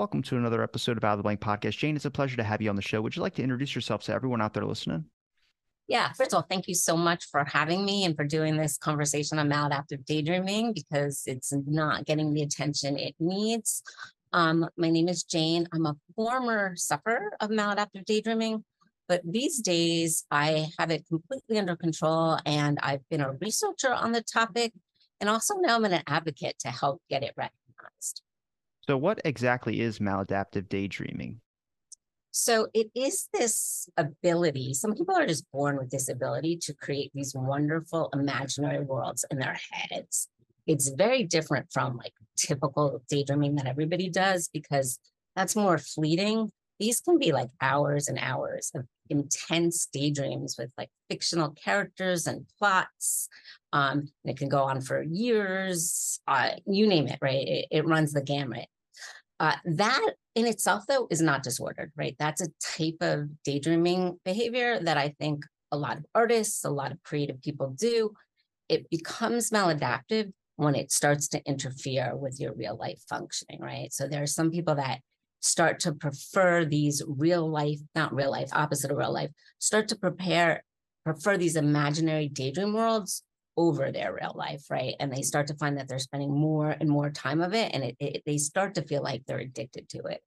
Welcome to another episode of Out of the Blank Podcast. Jayne, it's a pleasure to have you on the show. Would you like to introduce yourself to everyone out there listening? Yeah, first of all, thank you so much for having me and for doing this conversation on maladaptive daydreaming because it's not getting the attention it needs. Um, my name is Jayne. I'm a former sufferer of maladaptive daydreaming, but these days I have it completely under control and I've been a researcher on the topic. And also now I'm an advocate to help get it recognized. So, what exactly is maladaptive daydreaming? So, it is this ability. Some people are just born with this ability to create these wonderful imaginary worlds in their heads. It's very different from like typical daydreaming that everybody does because that's more fleeting. These can be like hours and hours of intense daydreams with like fictional characters and plots. Um, it can go on for years, uh, you name it, right? It, it runs the gamut. Uh, that in itself, though, is not disordered, right? That's a type of daydreaming behavior that I think a lot of artists, a lot of creative people do. It becomes maladaptive when it starts to interfere with your real life functioning, right? So there are some people that start to prefer these real life, not real life, opposite of real life, start to prepare, prefer these imaginary daydream worlds over their real life, right? And they start to find that they're spending more and more time of it, and it, it, they start to feel like they're addicted to it.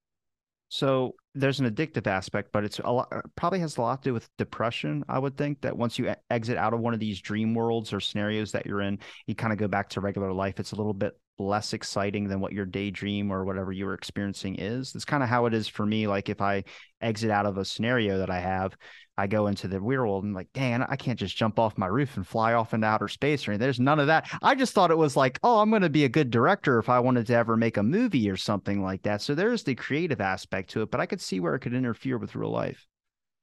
So there's an addictive aspect, but it's a lot, uh, probably has a lot to do with depression. I would think that once you exit out of one of these dream worlds or scenarios that you're in, you kind of go back to regular life. It's a little bit less exciting than what your daydream or whatever you were experiencing is. That's kind of how it is for me. Like if I exit out of a scenario that I have, I go into the weird world and like, dang, I can't just jump off my roof and fly off into outer space or anything. There's none of that. I just thought it was like, oh, I'm going to be a good director if I wanted to ever make a movie or something like that. So there's the creative aspect to it, but I could see where it could interfere with real life.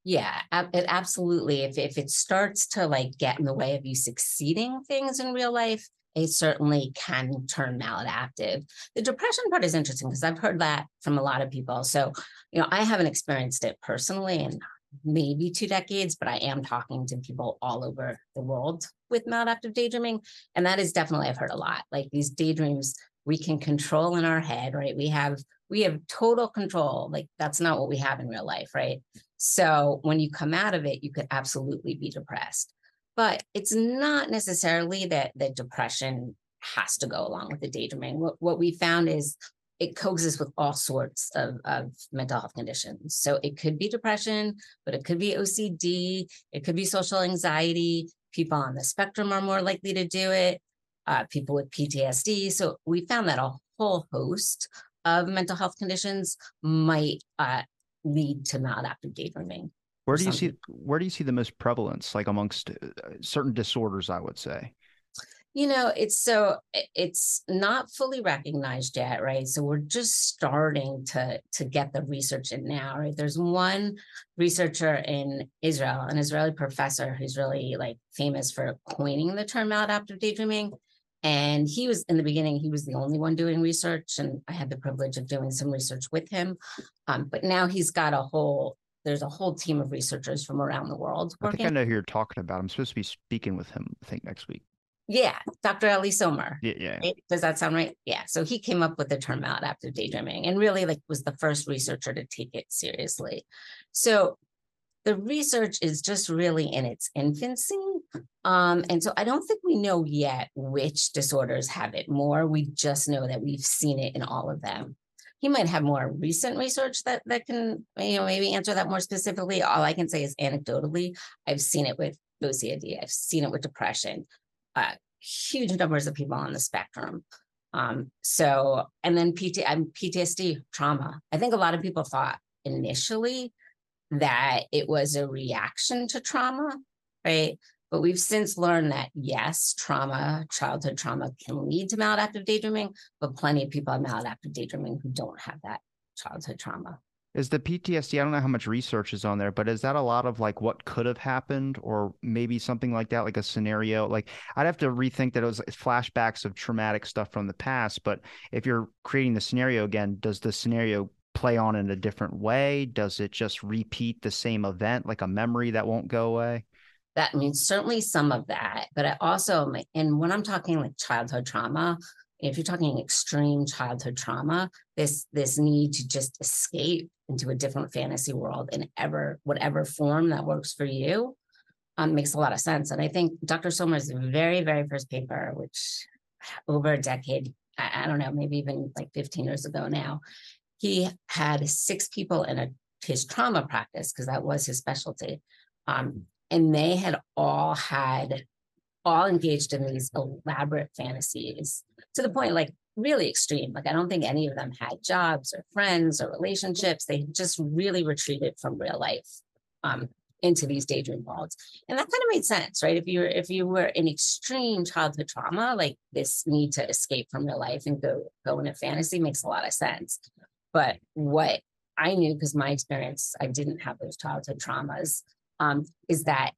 Yeah, absolutely. If if it starts to like get in the way of you succeeding things in real life, it certainly can turn maladaptive. The depression part is interesting because I've heard that from a lot of people. So, you know, I haven't experienced it personally in maybe two decades, but I am talking to people all over the world with maladaptive daydreaming. And that is definitely, I've heard a lot. Like these daydreams we can control in our head, right? We have we have total control. Like that's not what we have in real life, right? So when you come out of it, you could absolutely be depressed. But it's not necessarily that the depression has to go along with the daydreaming. What, what we found is it coexists with all sorts of, of mental health conditions. So it could be depression, but it could be OCD, it could be social anxiety. People on the spectrum are more likely to do it, uh, people with PTSD. So we found that a whole host of mental health conditions might uh, lead to maladaptive daydreaming. Where do you see where do you see the most prevalence, like amongst uh, certain disorders? I would say. You know, it's so it's not fully recognized yet, right? So we're just starting to to get the research in now, right? There's one researcher in Israel, an Israeli professor who's really like famous for coining the term maladaptive daydreaming. And he was in the beginning, he was the only one doing research, and I had the privilege of doing some research with him. Um, but now he's got a whole there's a whole team of researchers from around the world. Working. I think I know who you're talking about. I'm supposed to be speaking with him, I think, next week. Yeah, Dr. Eli Somer. Yeah, yeah. Does that sound right? Yeah. So he came up with the term maladaptive daydreaming and really like was the first researcher to take it seriously. So the research is just really in its infancy. Um, and so I don't think we know yet which disorders have it more. We just know that we've seen it in all of them. He might have more recent research that that can, you know, maybe answer that more specifically. All I can say is anecdotally, I've seen it with OCD, I've seen it with depression, uh, huge numbers of people on the spectrum. Um, so, and then PT, um, PTSD trauma. I think a lot of people thought initially that it was a reaction to trauma, right? But we've since learned that yes, trauma, childhood trauma can lead to maladaptive daydreaming, but plenty of people have maladaptive daydreaming who don't have that childhood trauma. Is the PTSD, I don't know how much research is on there, but is that a lot of like what could have happened or maybe something like that, like a scenario? Like I'd have to rethink that it was uh, flashbacks of traumatic stuff from the past. But if you're creating the scenario again, does the scenario play on in a different way? Does it just repeat the same event, like a memory that won't go away? That means certainly some of that, but I also, and when I'm talking like childhood trauma, if you're talking extreme childhood trauma, this this need to just escape into a different fantasy world in ever whatever form that works for you um, makes a lot of sense. And I think Dr. Somer's very, very first paper, which over a decade, I, I don't know, maybe even like 15 years ago now, he had six people in a his trauma practice because that was his specialty. Um, and they had all had all engaged in these elaborate fantasies to the point like really extreme. Like I don't think any of them had jobs or friends or relationships. They just really retreated from real life um, into these daydream worlds. And that kind of made sense, right? If you were if you were in extreme childhood trauma, like this need to escape from real life and go go into fantasy makes a lot of sense. But what I knew because my experience, I didn't have those childhood traumas, um, is that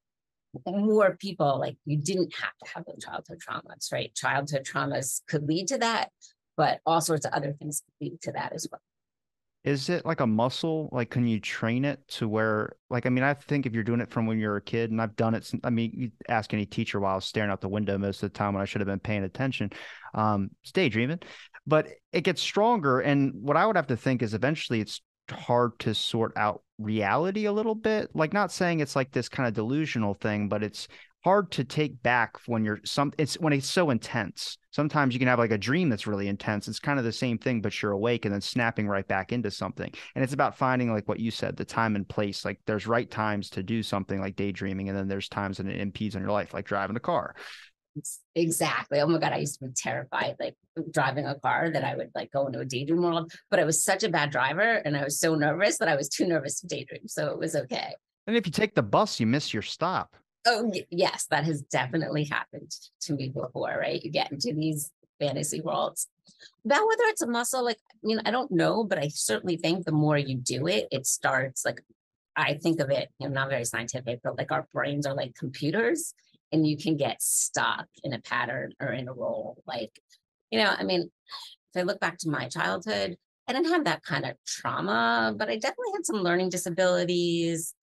more people like you didn't have to have childhood traumas, right? Childhood traumas could lead to that, but all sorts of other things could lead to that as well. Is it like a muscle? Like, can you train it to where, like, I mean, I think if you're doing it from when you're a kid, and I've done it, I mean, you ask any teacher while I was staring out the window most of the time when I should have been paying attention, um, it's daydreaming, but it gets stronger. And what I would have to think is eventually it's hard to sort out reality a little bit. Like, not saying it's like this kind of delusional thing, but it's hard to take back when you're some it's when it's so intense. Sometimes you can have like a dream that's really intense it's kind of the same thing but you're awake and then snapping right back into something. And it's about finding like what you said the time and place like there's right times to do something like daydreaming and then there's times when it impedes on your life like driving a car exactly oh my god i used to be terrified like driving a car that i would like go into a daydream world but i was such a bad driver and i was so nervous that i was too nervous to daydream so it was okay and if you take the bus you miss your stop Oh, yes, that has definitely happened to me before, right? You get into these fantasy worlds. About whether it's a muscle, like, I mean, I don't know, but I certainly think the more you do it, it starts like, I think of it, you know, not very scientific, but like our brains are like computers and you can get stuck in a pattern or in a role. Like, you know, I mean, if I look back to my childhood, I didn't have that kind of trauma, but I definitely had some learning disabilities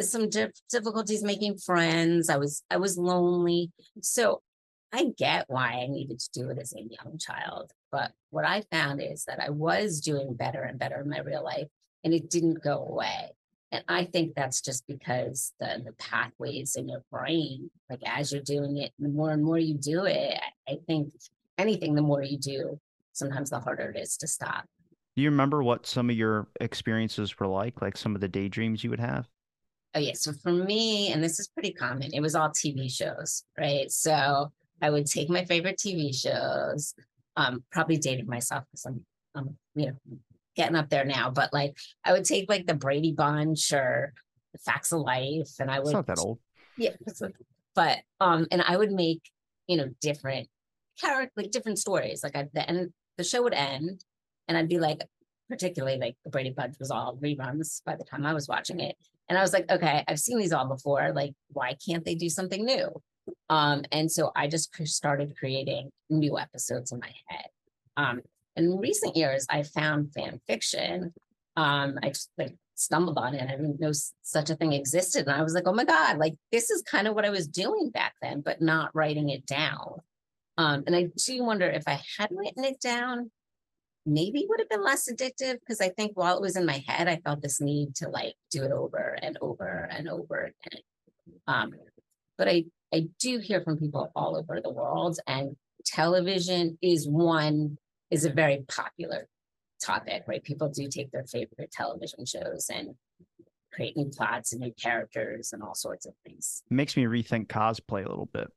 some difficulties making friends. I was I was lonely. So I get why I needed to do it as a young child. But what I found is that I was doing better and better in my real life and it didn't go away. And I think that's just because the, the pathways in your brain, like as you're doing it, the more and more you do it, I think anything, the more you do, sometimes the harder it is to stop. Do you remember what some of your experiences were like, like some of the daydreams you would have? Oh yeah. So for me, and this is pretty common, it was all TV shows, right? So I would take my favorite TV shows, um, probably dating myself because I'm, I'm, you know, getting up there now, but like I would take like the Brady Bunch or the Facts of Life, and I would. It's not that old. Yeah, but um, and I would make you know different character, like different stories. Like I, the end, the show would end, and I'd be like, particularly like the Brady Bunch was all reruns by the time I was watching it. And I was like, okay, I've seen these all before. Like, why can't they do something new? Um, and so I just started creating new episodes in my head. Um, in recent years, I found fan fiction. Um, I just like stumbled on it. I didn't know such a thing existed. And I was like, oh my God, like this is kind of what I was doing back then, but not writing it down. Um, and I do wonder if I had written it down, maybe would have been less addictive because I think while it was in my head, I felt this need to like do it over and over and over again. Um, but I I do hear from people all over the world, and television is one is a very popular topic, right? People do take their favorite television shows and create new plots and new characters and all sorts of things. Makes me rethink cosplay a little bit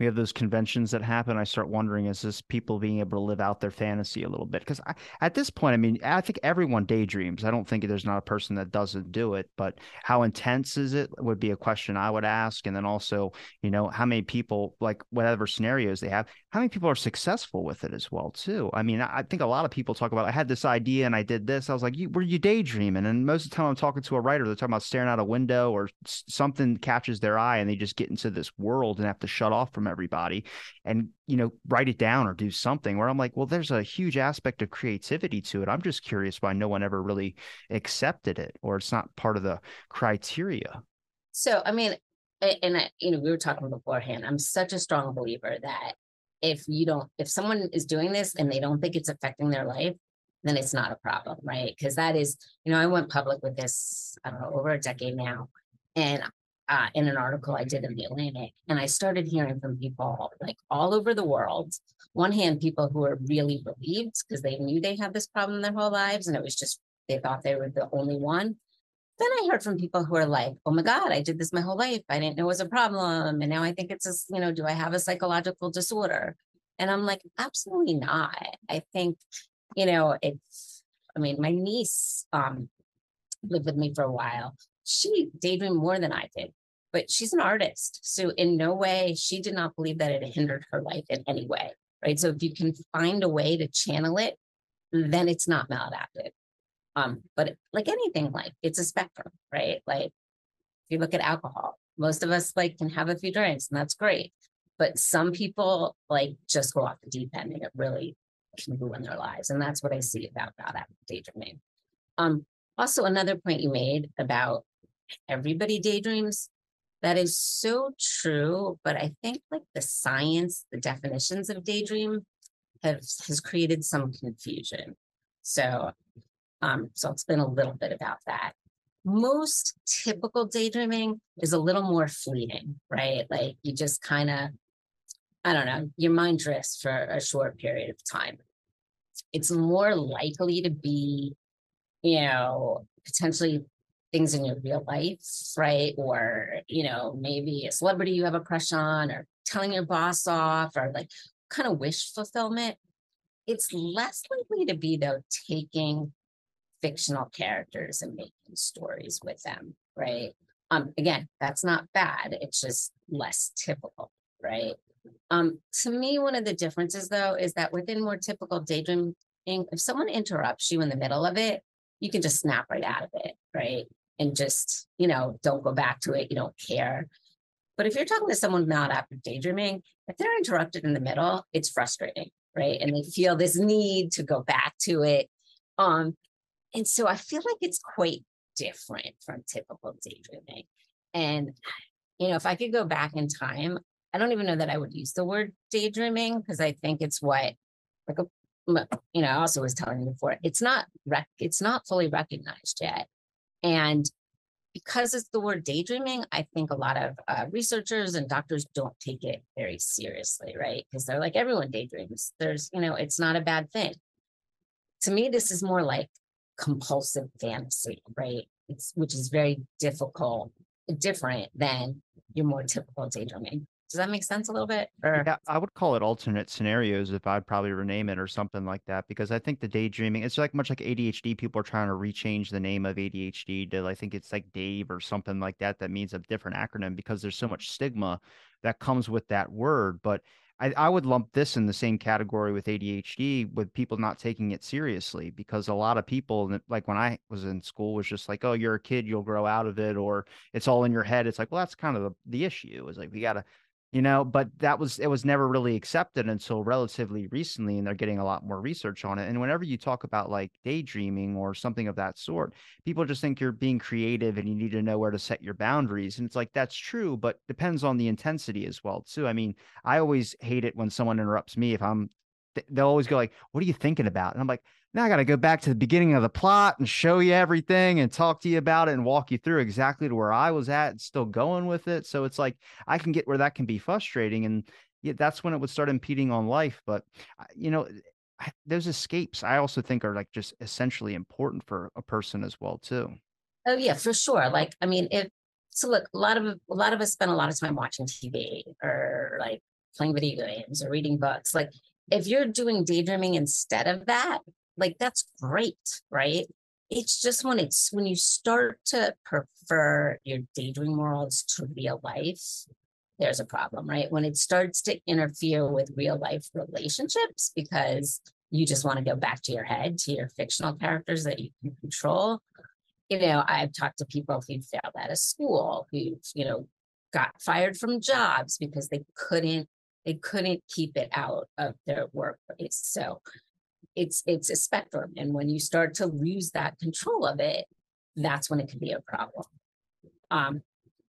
we have those conventions that happen. I start wondering, is this people being able to live out their fantasy a little bit? Because at this point, I mean, I think everyone daydreams. I don't think there's not a person that doesn't do it, but how intense is it would be a question I would ask. And then also, you know, how many people, like whatever scenarios they have, how many people are successful with it as well, too? I mean, I think a lot of people talk about, I had this idea and I did this. I was like, were you daydreaming? And most of the time I'm talking to a writer, they're talking about staring out a window or something catches their eye and they just get into this world and have to shut off from everybody and you know write it down or do something where i'm like well there's a huge aspect of creativity to it i'm just curious why no one ever really accepted it or it's not part of the criteria so i mean and I, you know we were talking beforehand i'm such a strong believer that if you don't, if someone is doing this and they don't think it's affecting their life, then it's not a problem, right? Because that is, you know, I went public with this, I don't know, over a decade now. And uh, in an article I did in the Atlantic, and I started hearing from people like all over the world. One hand, people who were really relieved because they knew they had this problem their whole lives, and it was just they thought they were the only one. Then I heard from people who are like, "Oh my God, I did this my whole life. I didn't know it was a problem, and now I think it's a, you know, do I have a psychological disorder?" And I'm like, absolutely not. I think you know, it's, I mean, my niece um, lived with me for a while. She daydreamed more than I did, but she's an artist. So, in no way, she did not believe that it hindered her life in any way. Right. So, if you can find a way to channel it, then it's not maladaptive. Um, but like anything, like it's a spectrum, right? Like if you look at alcohol, most of us like can have a few drinks and that's great. But some people like just go off the deep end and it really can ruin their lives. And that's what I see about after daydreaming. Um, also, another point you made about everybody daydreams, that is so true. But I think like the science, the definitions of daydream have has created some confusion. So um, so I'll explain a little bit about that. Most typical daydreaming is a little more fleeting, right? Like you just kind of I don't know, your mind drifts for a short period of time. It's more likely to be, you know, potentially things in your real life, right? Or, you know, maybe a celebrity you have a crush on, or telling your boss off, or like kind of wish fulfillment. It's less likely to be, though, taking fictional characters and making stories with them, right? Um, again, that's not bad. It's just less typical, right? Um, to me, one of the differences though is that within more typical daydreaming, if someone interrupts you in the middle of it, you can just snap right out of it, right? And just, you know, don't go back to it. You don't care. But if you're talking to someone not after daydreaming, if they're interrupted in the middle, it's frustrating, right? And they feel this need to go back to it. Um, and so I feel like it's quite different from typical daydreaming. And you know, if I could go back in time, I don't even know that I would use the word daydreaming because I think it's what like a you know, I also was telling you before, it's not rec- it's not fully recognized yet. And because it's the word daydreaming, I think a lot of uh, researchers and doctors don't take it very seriously, right? Because they're like, everyone daydreams. There's, you know, it's not a bad thing. To me, this is more like compulsive fantasy, right? It's which is very difficult, different than your more typical daydreaming. Does that make sense a little bit? Yeah, I would call it alternate scenarios if I'd probably rename it or something like that because I think the daydreaming it's like much like ADHD. People are trying to rechange the name of ADHD to I think it's like Dave or something like that. That means a different acronym because there's so much stigma that comes with that word. But I, I would lump this in the same category with ADHD with people not taking it seriously because a lot of people like when I was in school was just like, oh, you're a kid, you'll grow out of it, or it's all in your head. It's like, well, that's kind of the, the issue. Is like we gotta you know but that was it was never really accepted until relatively recently and they're getting a lot more research on it and whenever you talk about like daydreaming or something of that sort people just think you're being creative and you need to know where to set your boundaries and it's like that's true but depends on the intensity as well too i mean i always hate it when someone interrupts me if i'm they'll always go like what are you thinking about and i'm like now I got to go back to the beginning of the plot and show you everything and talk to you about it and walk you through exactly to where I was at and still going with it. So it's like I can get where that can be frustrating. And yeah, that's when it would start impeding on life. But, uh, you know, those escapes I also think are like just essentially important for a person as well, too. Oh, yeah, for sure. Like, I mean, if so, look, a lot of a lot of us spend a lot of time watching TV or like playing video games or reading books. Like, if you're doing daydreaming instead of that, like that's great, right? It's just when it's when you start to prefer your daydream worlds to real life, there's a problem, right? When it starts to interfere with real life relationships because you just want to go back to your head, to your fictional characters that you can control. You know, I've talked to people who failed out of school, who, you know, got fired from jobs because they couldn't they couldn't keep it out of their workplace. So it's it's a spectrum and when you start to lose that control of it that's when it can be a problem um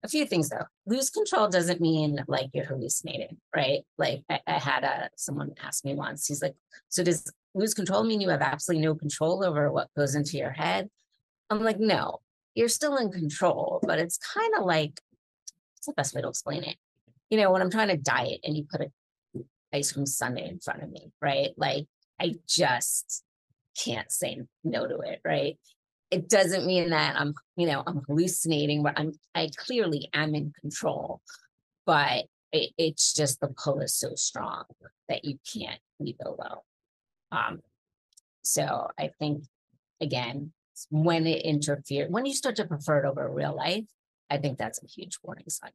a few things though. Lose control doesn't mean like you're hallucinating, right? Like I, I had a someone ask me once. He's like, "So does lose control mean you have absolutely no control over what goes into your head?" I'm like, "No, you're still in control, but it's kind of like what's the best way to explain it? You know, when I'm trying to diet and you put a ice cream sundae in front of me, right? Like I just can't say no to it, right? It doesn't mean that I'm, you know, I'm hallucinating, but I'm I clearly am in control. But it, it's just the pull is so strong that you can't leave it alone. Um, so I think again, when it interferes, when you start to prefer it over real life, I think that's a huge warning sign.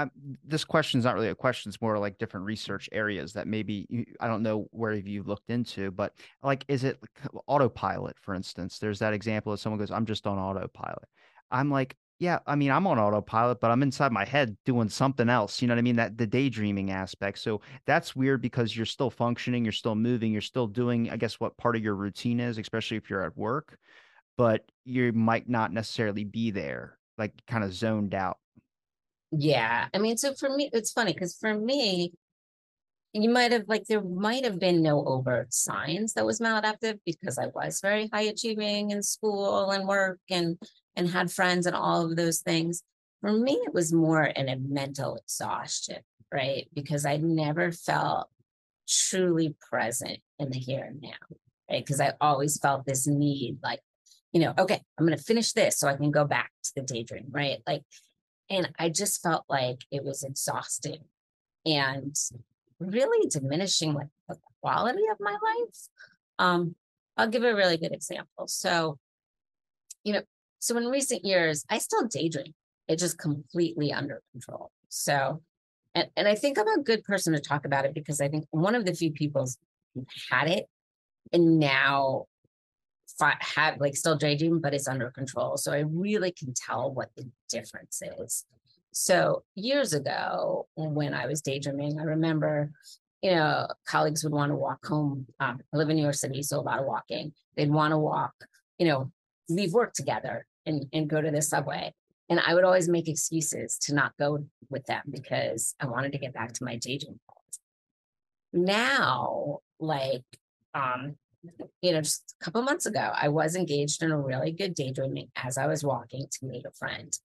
I'm, this question is not really a question. It's more like different research areas that maybe you, I don't know where you've looked into, but like, is it autopilot, for instance? There's that example of someone goes, I'm just on autopilot. I'm like, yeah, I mean, I'm on autopilot, but I'm inside my head doing something else. You know what I mean? That the daydreaming aspect. So that's weird because you're still functioning, you're still moving, you're still doing, I guess, what part of your routine is, especially if you're at work, but you might not necessarily be there, like kind of zoned out. Yeah. I mean, so for me, it's funny because for me, you might have like there might have been no overt signs that was maladaptive because I was very high achieving in school and work and and had friends and all of those things. For me, it was more an a mental exhaustion, right? Because I never felt truly present in the here and now, right? Because I always felt this need, like, you know, okay, I'm to finish this so I can go back to the daydream, right? Like, and I just felt like it was exhausting and really diminishing like the quality of my life. Um, I'll give a really good example. So, you know, so in recent years, I still daydream. It's just completely under control. So, and, and I think I'm a good person to talk about it because I think one of the few people had it and now have like still daydream, but it's under control. So I really can tell what the difference is. So years ago, when I was daydreaming, I remember, you know, colleagues would want to walk home. Um, I live in New York City, so a lot of walking. They'd want to walk, you know, leave work together and, and go to the subway. And I would always make excuses to not go with them because I wanted to get back to my daydream. Now, like, um, you know, just a couple months ago, I was engaged in a really good daydreaming as I was walking to meet a friend.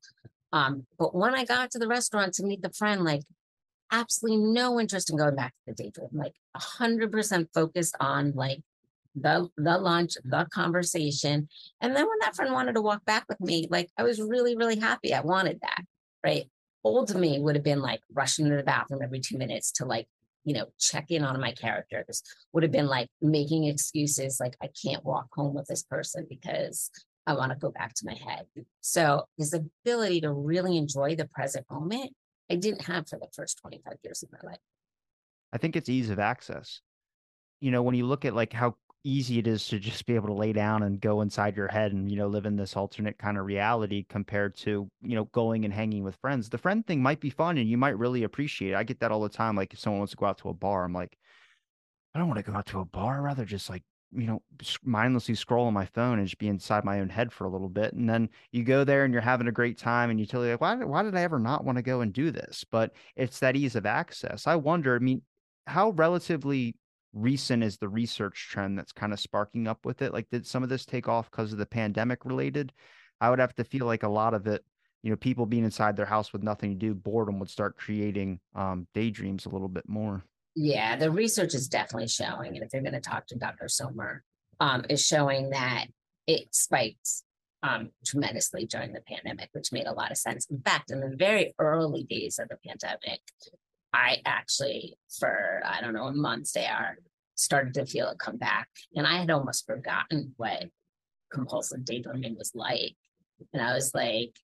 Um, but when I got to the restaurant to meet the friend, like absolutely no interest in going back to the daydream, like hundred percent focused on like the the lunch, the conversation. And then when that friend wanted to walk back with me, like I was really, really happy. I wanted that. Right. Old me would have been like rushing to the bathroom every two minutes to like you know, check in on my characters would have been like making excuses like I can't walk home with this person because I want to go back to my head. So this ability to really enjoy the present moment, I didn't have for the first 25 years of my life. I think it's ease of access. You know, when you look at like how easy it is to just be able to lay down and go inside your head and you know live in this alternate kind of reality compared to you know going and hanging with friends. The friend thing might be fun and you might really appreciate it. I get that all the time like if someone wants to go out to a bar i'm like i don't want to go out to a bar I'd rather just like you know mindlessly scroll on my phone and just be inside my own head for a little bit. And then you go there and you're having a great time and you tell you like why, why did i ever not want to go and do this? But it's that ease of access. I wonder i mean how relatively recent is the research trend that's kind of sparking up with it? Like, did some of this take off because of the pandemic related? I would have to feel like a lot of it, you know, people being inside their house with nothing to do, boredom would start creating um, daydreams a little bit more. Yeah, the research is definitely showing, and if you're going to talk to Dr. Somer, um, is showing that it spiked um, tremendously during the pandemic, which made a lot of sense. In fact, in the very early days of the pandemic, I actually, for I don't know, months there, started to feel it come back. And I had almost forgotten what compulsive daydreaming was like. And I was like,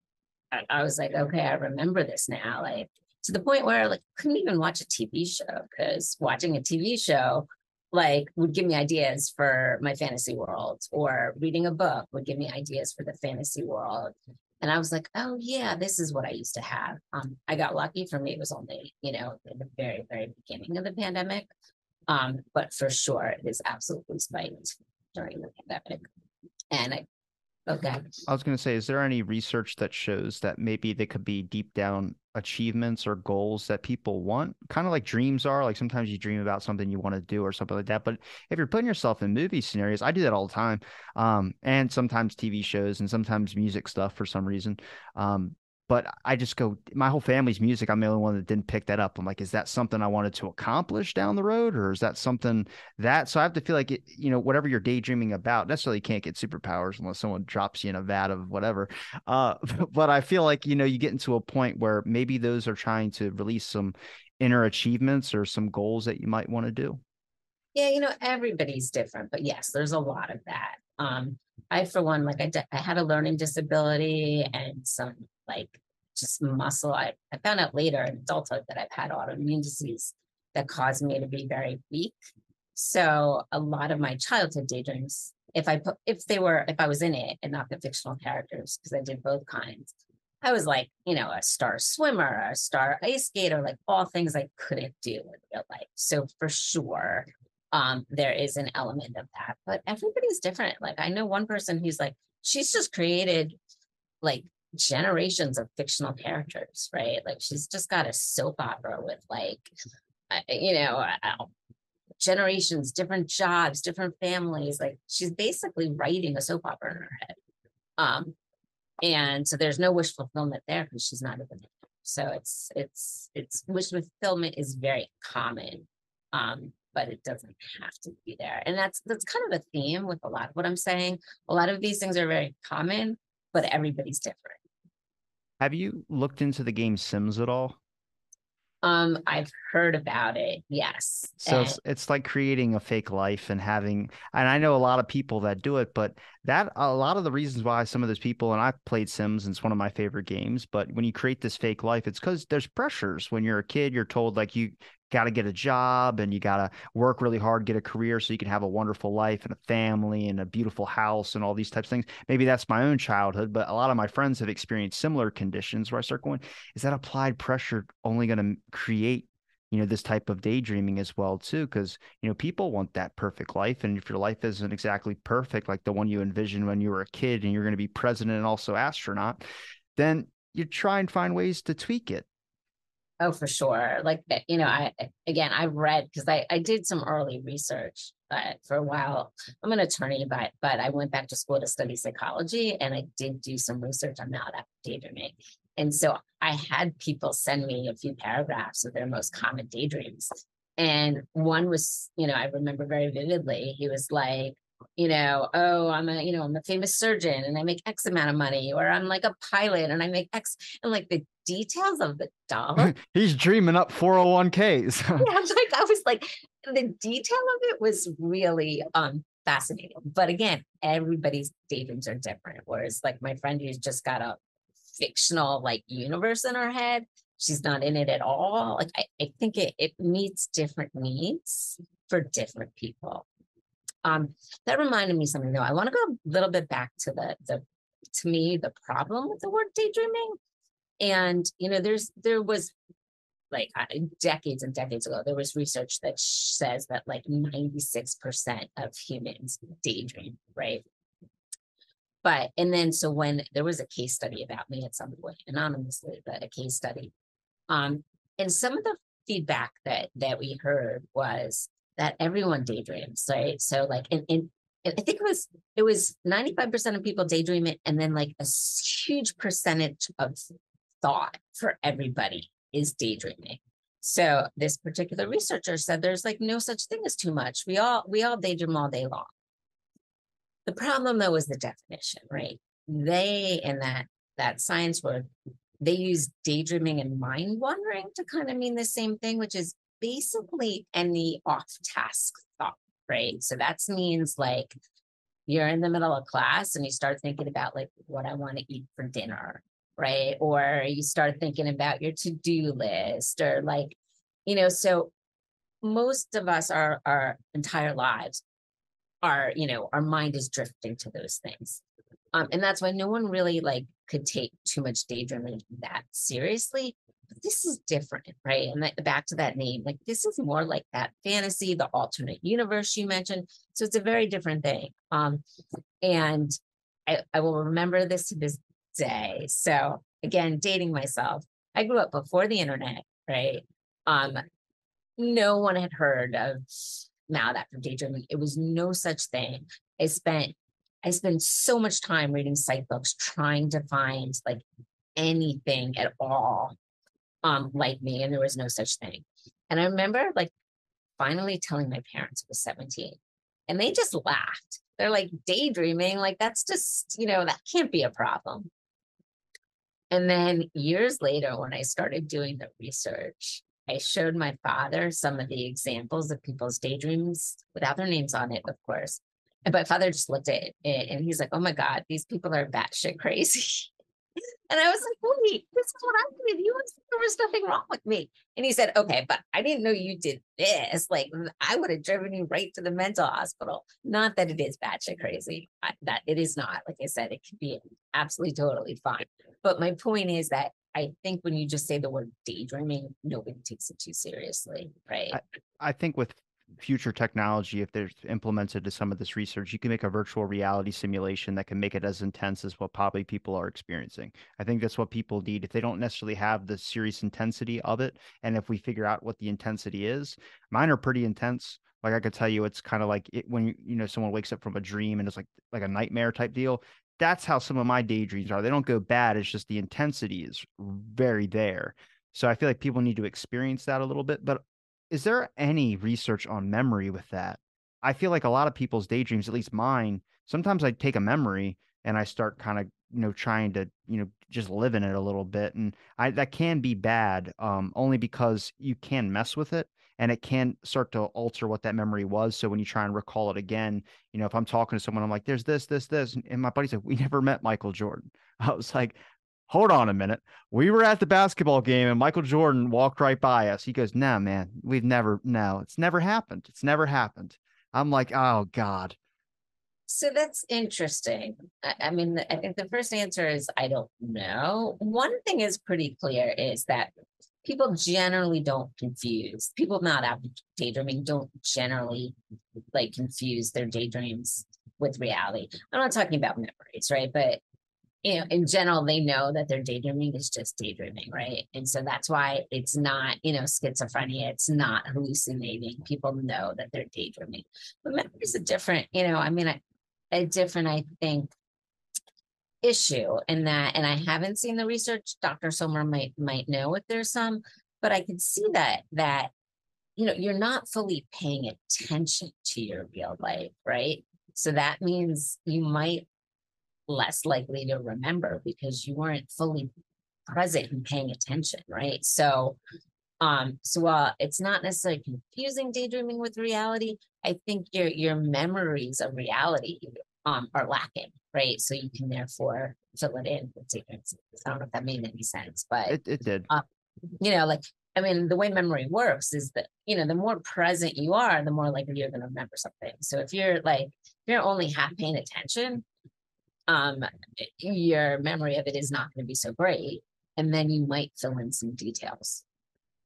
I, I was like, okay, I remember this now. Like to the point where I like couldn't even watch a TV show because watching a TV show like would give me ideas for my fantasy world or reading a book would give me ideas for the fantasy world and I was like, oh yeah, this is what I used to have. Um, I got lucky. For me, it was only you know in the very very beginning of the pandemic, um, but for sure it is absolutely spiked during the pandemic. And I, Okay. I was going to say, is there any research that shows that maybe they could be deep down achievements or goals that people want? Kind of like dreams are. Like sometimes you dream about something you want to do or something like that. But if you're putting yourself in movie scenarios, I do that all the time. Um, and sometimes TV shows and sometimes music stuff for some reason. Um, but I just go, my whole family's music. I'm the only one that didn't pick that up. I'm like, is that something I wanted to accomplish down the road, or is that something that? So I have to feel like it, you know, whatever you're daydreaming about, necessarily can't get superpowers unless someone drops you in a vat of whatever. Uh, but I feel like you know, you get into a point where maybe those are trying to release some inner achievements or some goals that you might want to do. Yeah, you know, everybody's different, but yes, there's a lot of that. Um, I, for one, like I, I had a learning disability and some like just muscle. I, I found out later in adulthood that I've had autoimmune disease that caused me to be very weak. So a lot of my childhood daydreams, if I put, if they were, if I was in it and not the fictional characters, because I did both kinds, I was like, you know, a star swimmer, a star ice skater, like all things I couldn't do in real life. So for sure, um, there is an element of that, but everybody's different. Like I know one person who's like, she's just created like generations of fictional characters, right? Like she's just got a soap opera with like, you know, generations, different jobs, different families. Like she's basically writing a soap opera in her head. Um, and so there's no wish fulfillment there because she's not even there. So it's it's it's wish fulfillment is very common. Um, but it doesn't have to be there. And that's that's kind of a theme with a lot of what I'm saying. A lot of these things are very common, but everybody's different. Have you looked into the game Sims at all? Um, I've heard about it. Yes. So and- it's it's like creating a fake life and having and I know a lot of people that do it, but that a lot of the reasons why some of those people and I've played Sims and it's one of my favorite games, but when you create this fake life, it's because there's pressures. When you're a kid, you're told like you got to get a job and you got to work really hard, get a career so you can have a wonderful life and a family and a beautiful house and all these types of things. Maybe that's my own childhood, but a lot of my friends have experienced similar conditions where I start going, is that applied pressure only going to create you know this type of daydreaming as well too because you know people want that perfect life and if your life isn't exactly perfect like the one you envisioned when you were a kid and you're going to be president and also astronaut then you try and find ways to tweak it Oh, for sure. Like, eh, you know, I, again, I read because I, I did some early research, but for a while, I'm an attorney, but, but I went back to school to study psychology and I did do some research on maladaptive daydreaming. And so I had people send me a few paragraphs of their most common daydreams. And one was, you know, I remember very vividly, he was like, you know, oh, I'm a, you know, I'm a famous surgeon and I make X amount of money, or I'm like a pilot and I make X, and like the details of the dollar. He's dreaming up 401ks. yeah, like I was like, the detail of it was really um fascinating. But again, everybody's daydreams are different. Whereas like my friend who's just got a fictional like universe in her head, she's not in it at all. Like I, I think it, it meets different needs for different people. Um, that reminded me something though. I want to go a little bit back to the the to me the problem with the word daydreaming. And you know, there's there was like decades and decades ago, there was research that says that like 96% of humans daydream, right? But and then so when there was a case study about me at some point, anonymously, but a case study. Um, and some of the feedback that that we heard was that everyone daydreams, right? So like in, in I think it was it was 95% of people daydream it, and then like a huge percentage of thought for everybody is daydreaming. So this particular researcher said there's like no such thing as too much. We all we all daydream all day long. The problem though is the definition, right? They in that that science word, they use daydreaming and mind wandering to kind of mean the same thing, which is basically any off task thought, right? So that means like you're in the middle of class and you start thinking about like what I want to eat for dinner, right? Or you start thinking about your to do list or like, you know, so most of us, our, our entire lives, are, you know, our mind is drifting to those things. Um, and that's why no one really like could take too much daydreaming that seriously this is different, right? And that, back to that name, like this is more like that fantasy, the alternate universe you mentioned. So it's a very different thing. Um, and I, I will remember this to this day. So again, dating myself. I grew up before the internet, right? Um, no one had heard of maladaptive daydreaming. It was no such thing. I spent I spent so much time reading psych books trying to find like anything at all um like me, and there was no such thing. And I remember like finally telling my parents I was 17, and they just laughed. They're like daydreaming, like that's just, you know, that can't be a problem. And then years later, when I started doing the research, I showed my father some of the examples of people's daydreams without their names on it, of course. And my father just looked at it and he's like, oh my God, these people are batshit crazy. And I was like, wait, this is what I did. You was, there was nothing wrong with me. And he said, okay, but I didn't know you did this. Like I would have driven you right to the mental hospital. Not that it is batshit crazy. I, that it is not. Like I said, it could be absolutely totally fine. But my point is that I think when you just say the word daydreaming, nobody takes it too seriously, right? I, I think with future technology, if there's implemented to some of this research, you can make a virtual reality simulation that can make it as intense as what probably people are experiencing. I think that's what people need. If they don't necessarily have the serious intensity of it, and if we figure out what the intensity is, mine are pretty intense. Like I could tell you, it's kind of like it, when you know someone wakes up from a dream and it's like like a nightmare type deal. That's how some of my daydreams are. They don't go bad. It's just the intensity is very there. So I feel like people need to experience that a little bit. But is there any research on memory with that? I feel like a lot of people's daydreams, at least mine, sometimes I take a memory and I start kind of, you know, trying to, you know, just live in it a little bit. And I that can be bad, um, only because you can mess with it and it can start to alter what that memory was. So when you try and recall it again, you know, if I'm talking to someone, I'm like, there's this, this, this. And my buddy's like, we never met Michael Jordan. I was like, hold on a minute. We were at the basketball game and Michael Jordan walked right by us. He goes, nah, man, we've never, no, it's never happened. It's never happened. I'm like, oh God. So that's interesting. I, I mean, I think the first answer is I don't know. One thing is pretty clear is that people generally don't confuse people not out daydreaming don't generally like confuse their daydreams with reality. I'm not talking about memories, right? But you know, in general, they know that their daydreaming is just daydreaming, right? And so that's why it's not, you know, schizophrenia. It's not hallucinating. People know that they're daydreaming. But memory is a different, you know, I mean, a, a different, I think, issue in that. And I haven't seen the research. Dr. Somer might might know if there's some, but I can see that that you know you're not fully paying attention to your real life, right? So that means you might less likely to remember because you weren't fully present and paying attention, right? So, um, so while it's not necessarily confusing daydreaming with reality, I think your your memories of reality um are lacking, right? So you can therefore fill it in with daydreaming. I don't know if that made any sense, but it, it did. Uh, you know, like I mean, the way memory works is that you know the more present you are, the more likely you're going to remember something. So if you're like if you're only half paying attention, um, your memory of it is not going to be so great. And then you might fill in some details.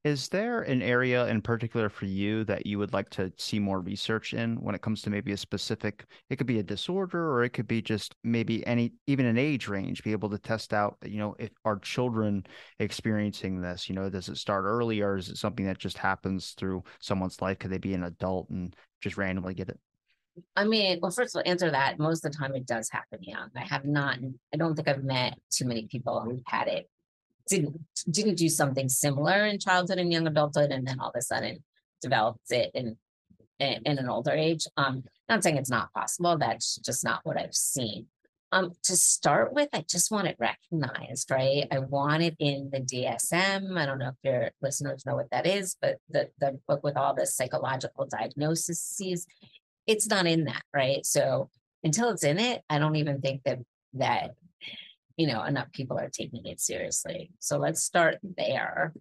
Is there an area in particular for you that you would like to see more research in when it comes to maybe a specific, it could be a disorder or it could be just maybe any, even an age range, be able to test out, you know, if are children experiencing this, you know, does it start early or is it something that just happens through someone's life? Could they be an adult and just randomly get it? I mean, well, first of all, answer that. Most of the time, it does happen young. I have not. I don't think I've met too many people who had it. Didn't didn't do something similar in childhood and young adulthood, and then all of a sudden develops it in in, in an older age. Um, not saying it's not possible. That's just not what I've seen. Um, to start with, I just want it recognized, right? I want it in the DSM. I don't know if your listeners know what that is, but the, the book with all the psychological diagnoses it's not in that, right? So until it's in it, I don't even think that that you know enough people are taking it seriously. So let's start there.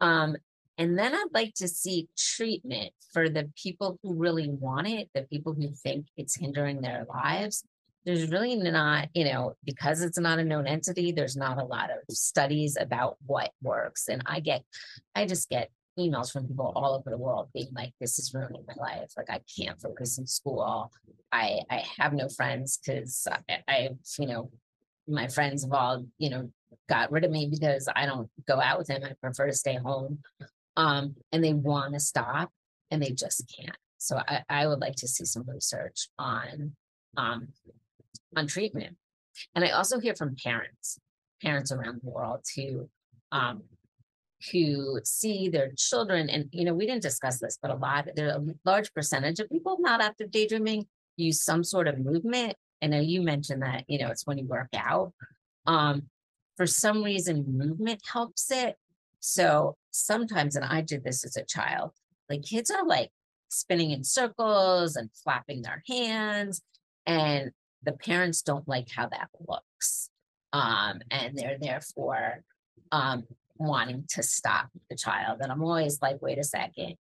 Um, and then I'd like to see treatment for the people who really want it, the people who think it's hindering their lives. There's really not, you know, because it's not a known entity, there's not a lot of studies about what works. And I get, I just get emails from people all over the world being like, this is ruining my life. Like I can't focus in school. I I have no friends because I, I, you know, my friends have all, you know, got rid of me because I don't go out with them. I prefer to stay home. Um, and they want to stop and they just can't. So I, I would like to see some research on um on treatment. And I also hear from parents, parents around the world who um who see their children and you know we didn't discuss this but a lot there are a large percentage of people maladaptive daydreaming use some sort of movement I know you mentioned that you know it's when you work out. Um for some reason movement helps it. So sometimes and i did this as a child like kids are like spinning in circles and flapping their hands and the parents don't like how that looks um and they're therefore um wanting to stop the child. And I'm always like, wait a second.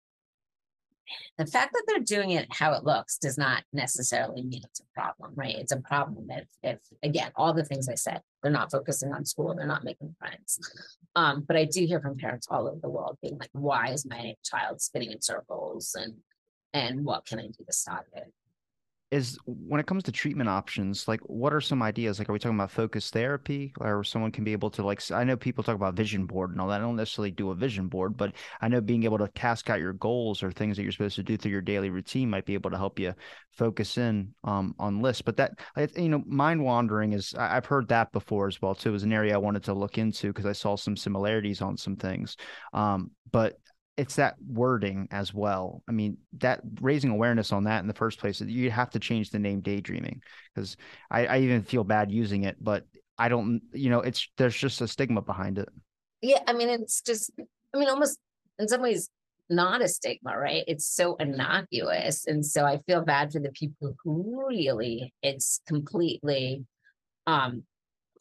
The fact that they're doing it how it looks does not necessarily mean it's a problem, right? It's a problem if, if again, all the things I said, they're not focusing on school, they're not making friends. Um, but I do hear from parents all over the world being like, why is my child spinning in circles and and what can I do to stop it? Is when it comes to treatment options like what are some ideas? Like are we talking about focus therapy or someone can be able to like i know people talk about vision board and all that. I don't necessarily do a vision board but i know being able to task out your goals or things that you're supposed to do through your daily routine might be able to help you focus in um, on lists but that you know mind wandering is i've heard that before as well too it was an area i wanted to look into because i saw some similarities on some things. Um, but it's that wording as well. I mean, that raising awareness on that in the first place, you have to change the name daydreaming because I, I even feel bad using it, but I don't, you know, it's there's just a stigma behind it. Yeah, I mean, it's just, I mean, almost in some ways, not a stigma, right? It's so innocuous. And so I feel bad for the people who really it's completely um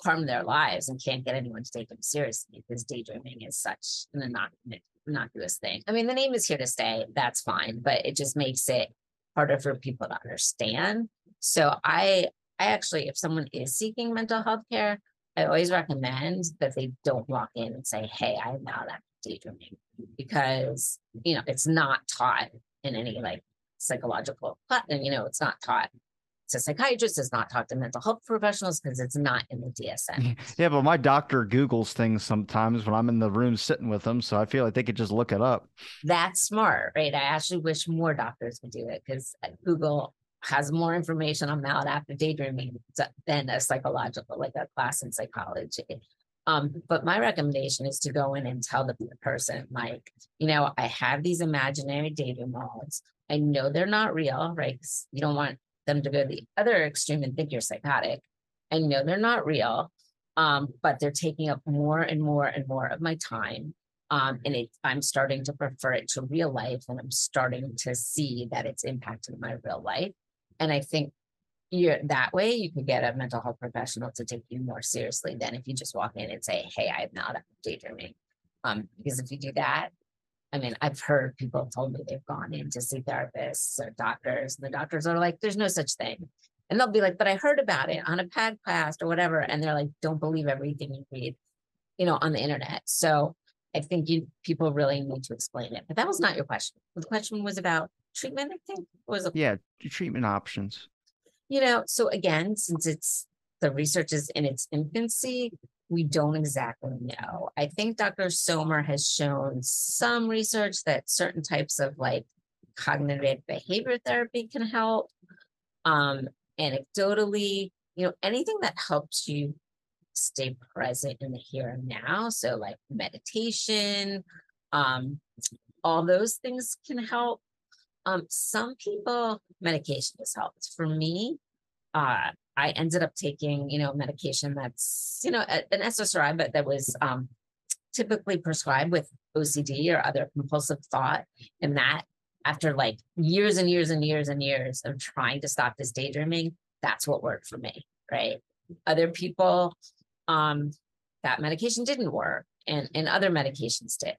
harm their lives and can't get anyone to take them seriously because daydreaming is such an innocuous innocuous thing. I mean, the name is here to stay. That's fine, but it just makes it harder for people to understand. So I, I actually, if someone is seeking mental health care, I always recommend that they don't walk in and say, "Hey, I am maladaptive daydreaming," because you know it's not taught in any like psychological, and you know it's not taught to psychiatrists, it's not talked to mental health professionals because it's not in the DSM. Yeah, but my doctor Googles things sometimes when I'm in the room sitting with them. So I feel like they could just look it up. That's smart, right? I actually wish more doctors would do it because uh, Google has more information on maladaptive daydreaming than a psychological, like a class in psychology. Um, but my recommendation is to go in and tell the person, like, you know, I have these imaginary daydream modes. I know they're not real, right? You don't want them to go to the other extreme and think you're psychotic. I know they're not real, um, but they're taking up more and more and more of my time. Um, and it, I'm starting to prefer it to real life, and I'm starting to see that it's impacting my real life. And I think you're that way you could get a mental health professional to take you more seriously than if you just walk in and say, "Hey, I'm not daydreaming." Um, because if you do that, I mean, I've heard people told me they've gone in to see therapists or doctors, and the doctors are like, there's no such thing. And they'll be like, but I heard about it on a podcast or whatever. And they're like, don't believe everything you read, you know, on the internet. So I think you people really need to explain it. But that was not your question. The question was about treatment, I think. was it? Yeah, treatment options. You know, so again, since it's the research is in its infancy, we don't exactly know. I think Dr. Somer has shown some research that certain types of like cognitive behavior therapy can help. Um, anecdotally, you know, anything that helps you stay present in the here and now. So, like meditation, um, all those things can help. Um, some people, medication has helped. For me, uh, I ended up taking, you know, medication that's, you know, an SSRI, but that was um, typically prescribed with OCD or other compulsive thought. And that, after like years and years and years and years of trying to stop this daydreaming, that's what worked for me, right? Other people, um, that medication didn't work, and and other medications did.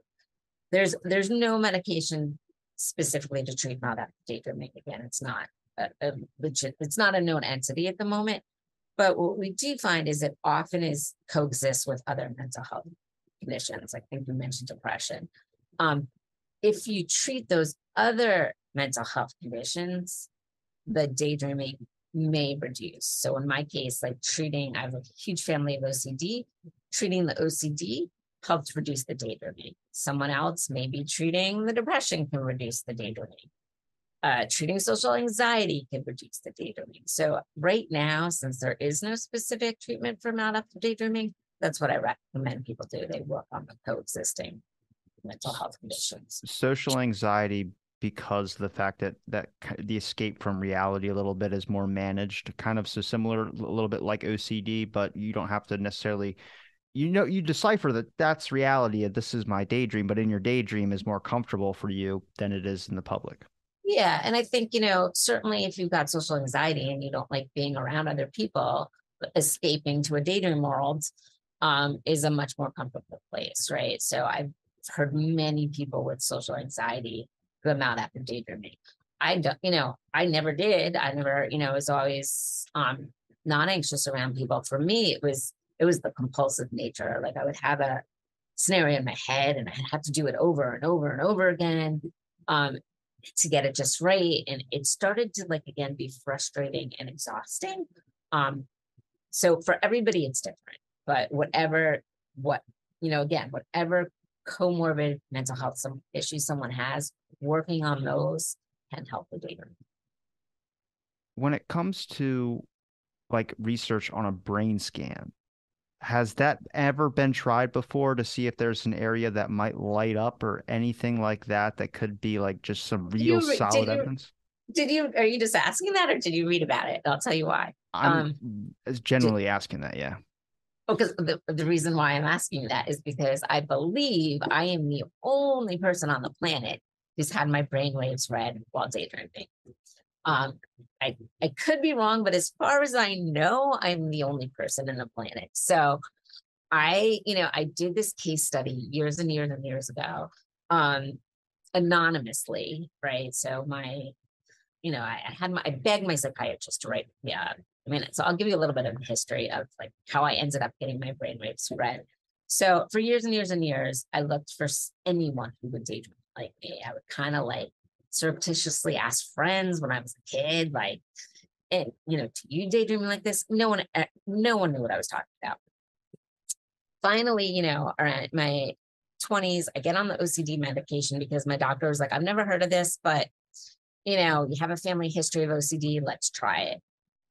There's there's no medication specifically to treat maladaptive daydreaming. Again, it's not a, a legit, it's not a known entity at the moment. But what we do find is it often is coexists with other mental health conditions. I think you mentioned depression. Um, if you treat those other mental health conditions, the daydreaming may reduce. So in my case, like treating, I have a huge family of OCD, treating the OCD helped reduce the daydreaming. Someone else, maybe treating the depression can reduce the daydreaming. Uh, treating social anxiety can reduce the daydreaming. So right now, since there is no specific treatment for maladaptive daydreaming, that's what I recommend people do. They work on the coexisting mental health conditions. Social anxiety because the fact that that the escape from reality a little bit is more managed, kind of so similar, a little bit like OCD, but you don't have to necessarily you know you decipher that that's reality this is my daydream but in your daydream is more comfortable for you than it is in the public yeah and i think you know certainly if you've got social anxiety and you don't like being around other people escaping to a dating world um, is a much more comfortable place right? So i've heard many people with social anxiety come out after daydreaming i don't you know i never did. I never you know was always um not anxious around people. For me it was it was the compulsive nature. Like I would have a scenario in my head and I'd have to do it over and over and over again. Um, to get it just right. And it started to like again be frustrating and exhausting. Um, so for everybody, it's different. But whatever, what you know, again, whatever comorbid mental health some issues someone has, working on those can help the data. When it comes to like research on a brain scan, has that ever been tried before to see if there's an area that might light up or anything like that that could be like just some real you, solid did evidence? Did you are you just asking that or did you read about it? I'll tell you why. I'm um, generally did, asking that, yeah. Because oh, the, the reason why I'm asking that is because I believe I am the only person on the planet who's had my brain waves read while daydreaming. Um, I, I could be wrong, but as far as I know, I'm the only person in the planet. So I, you know, I did this case study years and years and years ago, um, anonymously, right? So my, you know, I, I had my, I begged my psychiatrist to write, yeah. I mean, so I'll give you a little bit of history of like how I ended up getting my brainwaves read. So for years and years and years, I looked for anyone who would daydream like me. I would kind of like surreptitiously asked friends when I was a kid, like, and you know, to you daydreaming like this? No one, eh, no one knew what I was talking about. Finally, you know, around my 20s, I get on the OCD medication because my doctor was like, I've never heard of this, but you know, you have a family history of OCD, let's try it.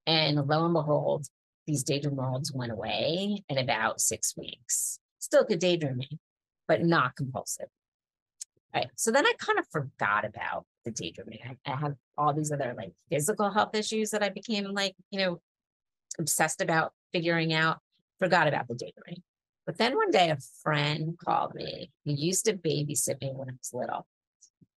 And lo and behold, these daydream worlds went away in about six weeks. Still could daydreaming, but not compulsive. Right. So then I kind of forgot about the daydreaming. I, I have all these other like physical health issues that I became like, you know, obsessed about figuring out, forgot about the daydreaming. But then one day a friend called me who used to babysit me when I was little.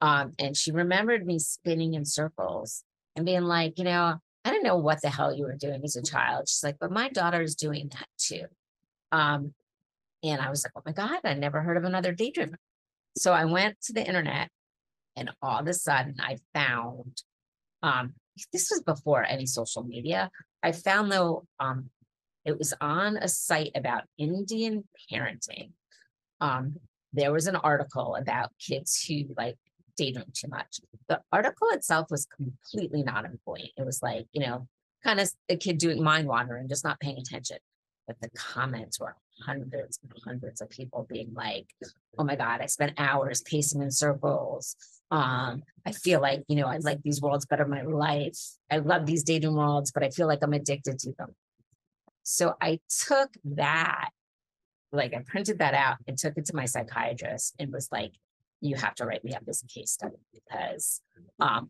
Um, and she remembered me spinning in circles and being like, you know, I didn't know what the hell you were doing as a child. She's like, but my daughter is doing that too. Um, and I was like, oh my God, I never heard of another daydreamer. So I went to the internet and all of a sudden I found um, this was before any social media. I found though um, it was on a site about Indian parenting. Um, there was an article about kids who like daydream too much. The article itself was completely not on point. It was like, you know, kind of a kid doing mind wandering, just not paying attention. But the comments were hundreds and hundreds of people being like, oh my God, I spent hours pacing in circles. Um, I feel like, you know, I like these worlds better my life. I love these dating worlds, but I feel like I'm addicted to them. So I took that, like I printed that out and took it to my psychiatrist and was like, you have to write me up a case study because um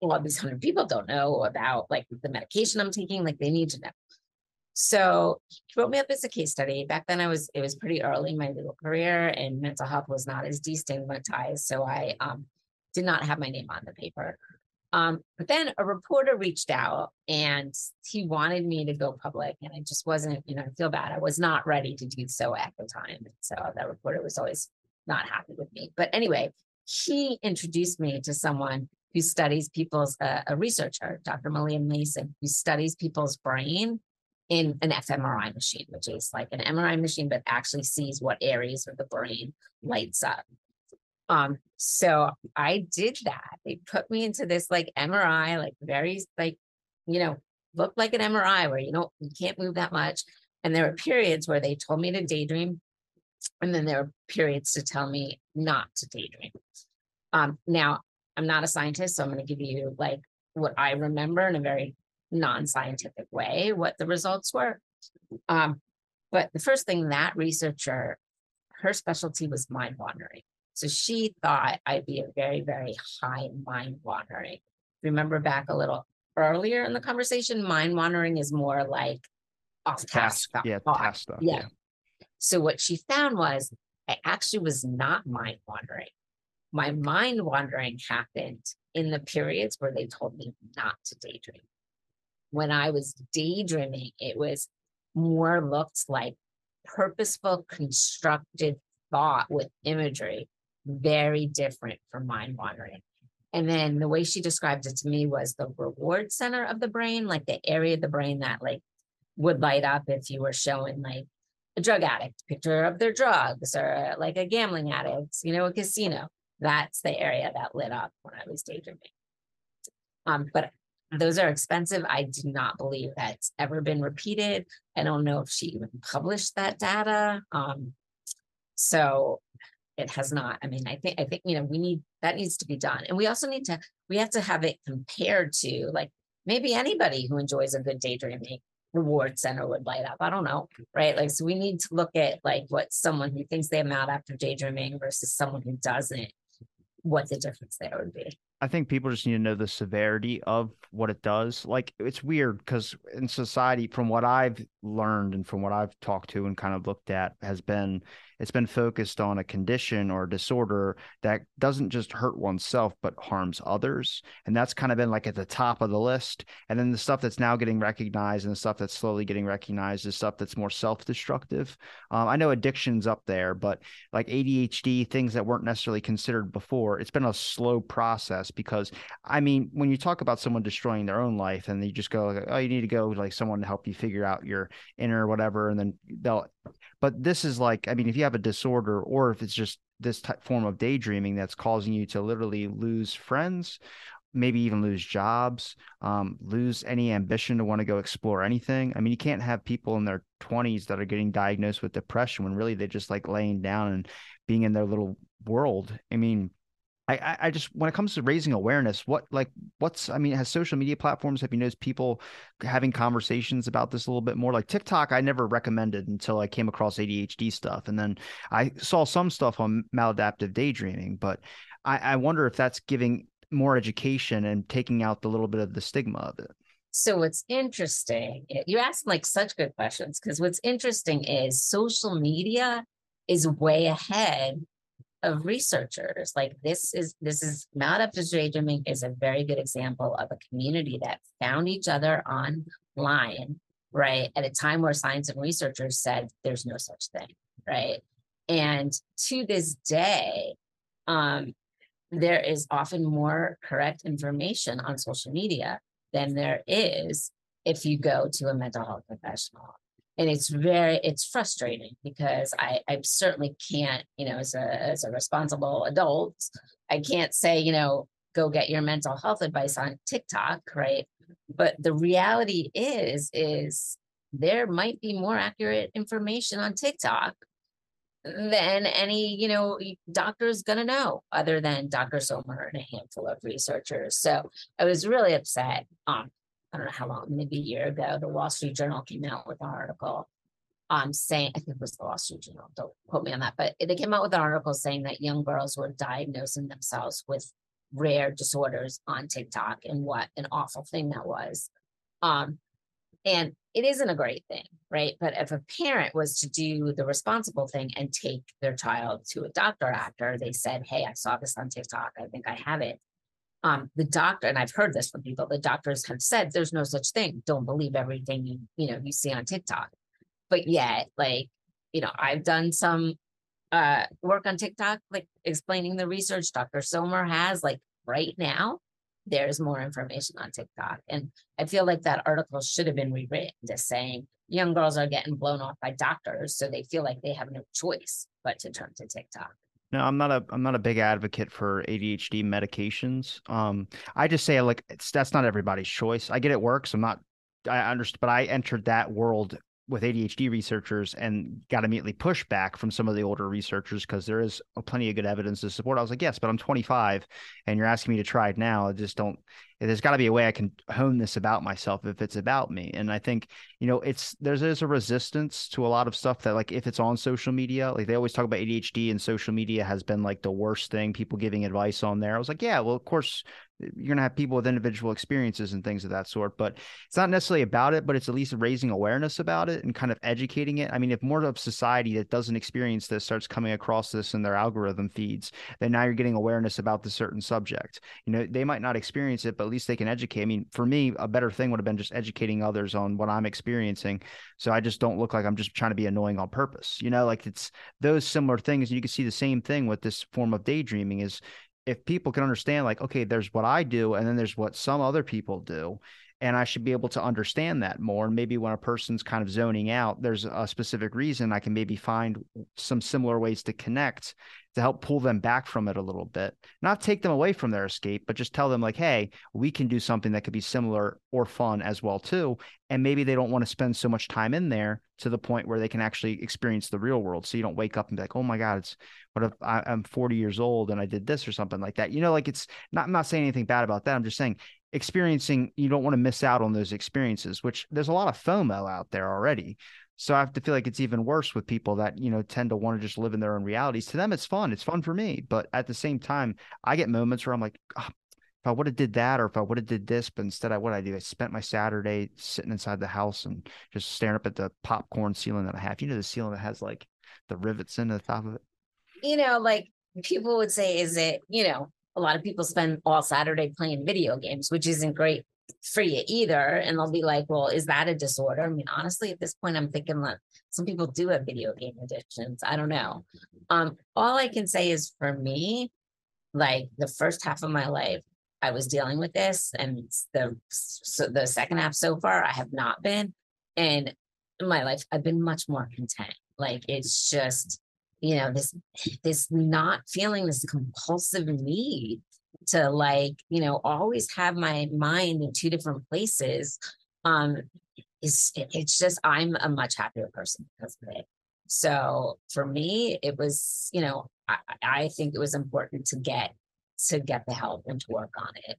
all these hundred people don't know about like the medication I'm taking, like they need to know. So he wrote me up as a case study. Back then I was, it was pretty early in my legal career and mental health was not as destigmatized. So I um, did not have my name on the paper. Um, but then a reporter reached out and he wanted me to go public and I just wasn't, you know, I feel bad. I was not ready to do so at the time. So that reporter was always not happy with me. But anyway, he introduced me to someone who studies people's, uh, a researcher, Dr. Malia Mason, who studies people's brain in an fMRI machine, which is like an MRI machine, but actually sees what areas of the brain lights up. Um, so I did that. They put me into this like MRI, like very like, you know, looked like an MRI where you know you can't move that much. And there were periods where they told me to daydream, and then there were periods to tell me not to daydream. Um, now I'm not a scientist, so I'm going to give you like what I remember in a very non-scientific way, what the results were. Um, but the first thing that researcher, her specialty was mind wandering. So she thought I'd be a very, very high mind wandering. Remember back a little earlier in the conversation, mind wandering is more like off task. Task, yeah, task stuff. Yeah. So what she found was I actually was not mind wandering. My mind wandering happened in the periods where they told me not to daydream. When I was daydreaming, it was more looked like purposeful, constructed thought with imagery, very different from mind wandering. And then the way she described it to me was the reward center of the brain, like the area of the brain that like would light up if you were showing like a drug addict picture of their drugs or like a gambling addict, you know, a casino. That's the area that lit up when I was daydreaming. Um, but those are expensive. I do not believe that's ever been repeated. I don't know if she even published that data. Um, so it has not. I mean, I think I think you know we need that needs to be done, and we also need to we have to have it compared to like maybe anybody who enjoys a good daydreaming reward center would light up. I don't know, right? Like, so we need to look at like what someone who thinks they out after daydreaming versus someone who doesn't, what the difference there would be. I think people just need to know the severity of what it does. Like it's weird because in society, from what I've learned and from what I've talked to and kind of looked at, has been it's been focused on a condition or a disorder that doesn't just hurt oneself but harms others. And that's kind of been like at the top of the list. And then the stuff that's now getting recognized and the stuff that's slowly getting recognized is stuff that's more self-destructive. Um, i know addiction's up there but like adhd things that weren't necessarily considered before it's been a slow process because i mean when you talk about someone destroying their own life and you just go like, oh you need to go like someone to help you figure out your inner whatever and then they'll but this is like, I mean, if you have a disorder or if it's just this type form of daydreaming that's causing you to literally lose friends, maybe even lose jobs, um, lose any ambition to want to go explore anything. I mean, you can't have people in their 20s that are getting diagnosed with depression when really they're just like laying down and being in their little world. I mean, I, I just when it comes to raising awareness, what like what's I mean, has social media platforms have you noticed people having conversations about this a little bit more? Like TikTok, I never recommended until I came across ADHD stuff, and then I saw some stuff on maladaptive daydreaming. But I, I wonder if that's giving more education and taking out the little bit of the stigma of it. So what's interesting, you ask like such good questions because what's interesting is social media is way ahead of researchers. Like this is this is maladaptive daydreaming is a very good example of a community that found each other online, right? At a time where science and researchers said there's no such thing, right? And to this day, um, there is often more correct information on social media than there is if you go to a mental health professional and it's very it's frustrating because I I certainly can't you know as a as a responsible adult I can't say you know go get your mental health advice on TikTok right but the reality is is there might be more accurate information on TikTok than any you know doctor is going to know other than Dr. Somer and a handful of researchers so I was really upset um I don't know how long, maybe a year ago, the Wall Street Journal came out with an article um, saying, I think it was the Wall Street Journal, don't quote me on that, but they came out with an article saying that young girls were diagnosing themselves with rare disorders on TikTok and what an awful thing that was. Um, and it isn't a great thing, right? But if a parent was to do the responsible thing and take their child to a doctor after they said, Hey, I saw this on TikTok, I think I have it um, the doctor, and I've heard this from people, the doctors have said there's no such thing. Don't believe everything you, you know, you see on TikTok. But yet, like, you know, I've done some uh work on TikTok, like explaining the research Dr. Somer has, like right now, there's more information on TikTok. And I feel like that article should have been rewritten to saying young girls are getting blown off by doctors. So they feel like they have no choice but to turn to TikTok. No, I'm not a I'm not a big advocate for ADHD medications. Um, I just say like it's that's not everybody's choice. I get it works. I'm not I understand, but I entered that world with ADHD researchers and got immediately pushback from some of the older researchers because there is plenty of good evidence to support. I was like, yes, but I'm 25 and you're asking me to try it now. I just don't there's got to be a way I can hone this about myself if it's about me. And I think, you know, it's there's there's a resistance to a lot of stuff that like if it's on social media, like they always talk about ADHD and social media has been like the worst thing, people giving advice on there. I was like, yeah, well, of course you're going to have people with individual experiences and things of that sort, but it's not necessarily about it, but it's at least raising awareness about it and kind of educating it. I mean, if more of society that doesn't experience this starts coming across this in their algorithm feeds, then now you're getting awareness about the certain subject. You know, they might not experience it, but least they can educate. I mean, for me, a better thing would have been just educating others on what I'm experiencing. So I just don't look like I'm just trying to be annoying on purpose. You know, like it's those similar things. And you can see the same thing with this form of daydreaming is if people can understand, like, okay, there's what I do, and then there's what some other people do and I should be able to understand that more. And maybe when a person's kind of zoning out, there's a specific reason I can maybe find some similar ways to connect to help pull them back from it a little bit. Not take them away from their escape, but just tell them like, hey, we can do something that could be similar or fun as well too. And maybe they don't want to spend so much time in there to the point where they can actually experience the real world. So you don't wake up and be like, oh my God, it's what if I, am 40 years old and I did this or something like that. You know, like it's not I'm not saying anything bad about that. I'm just saying experiencing you don't want to miss out on those experiences which there's a lot of fomo out there already. So i have to feel like it's even worse with people that you know tend to want to just live in their own realities. To them it's fun. It's fun for me. But at the same time i get moments where i'm like oh, if i would have did that or if i would have did this but instead i what i do? I spent my saturday sitting inside the house and just staring up at the popcorn ceiling that i have. You know the ceiling that has like the rivets in the top of it? You know like people would say is it you know a lot of people spend all Saturday playing video games, which isn't great for you either. And they'll be like, well, is that a disorder? I mean, honestly, at this point, I'm thinking that some people do have video game addictions. I don't know. Um, all I can say is for me, like the first half of my life, I was dealing with this, and the so the second half so far, I have not been. And in my life, I've been much more content. Like it's just you know this this not feeling this compulsive need to like you know always have my mind in two different places um is it's just i'm a much happier person because of it. So for me it was you know i, I think it was important to get to get the help and to work on it.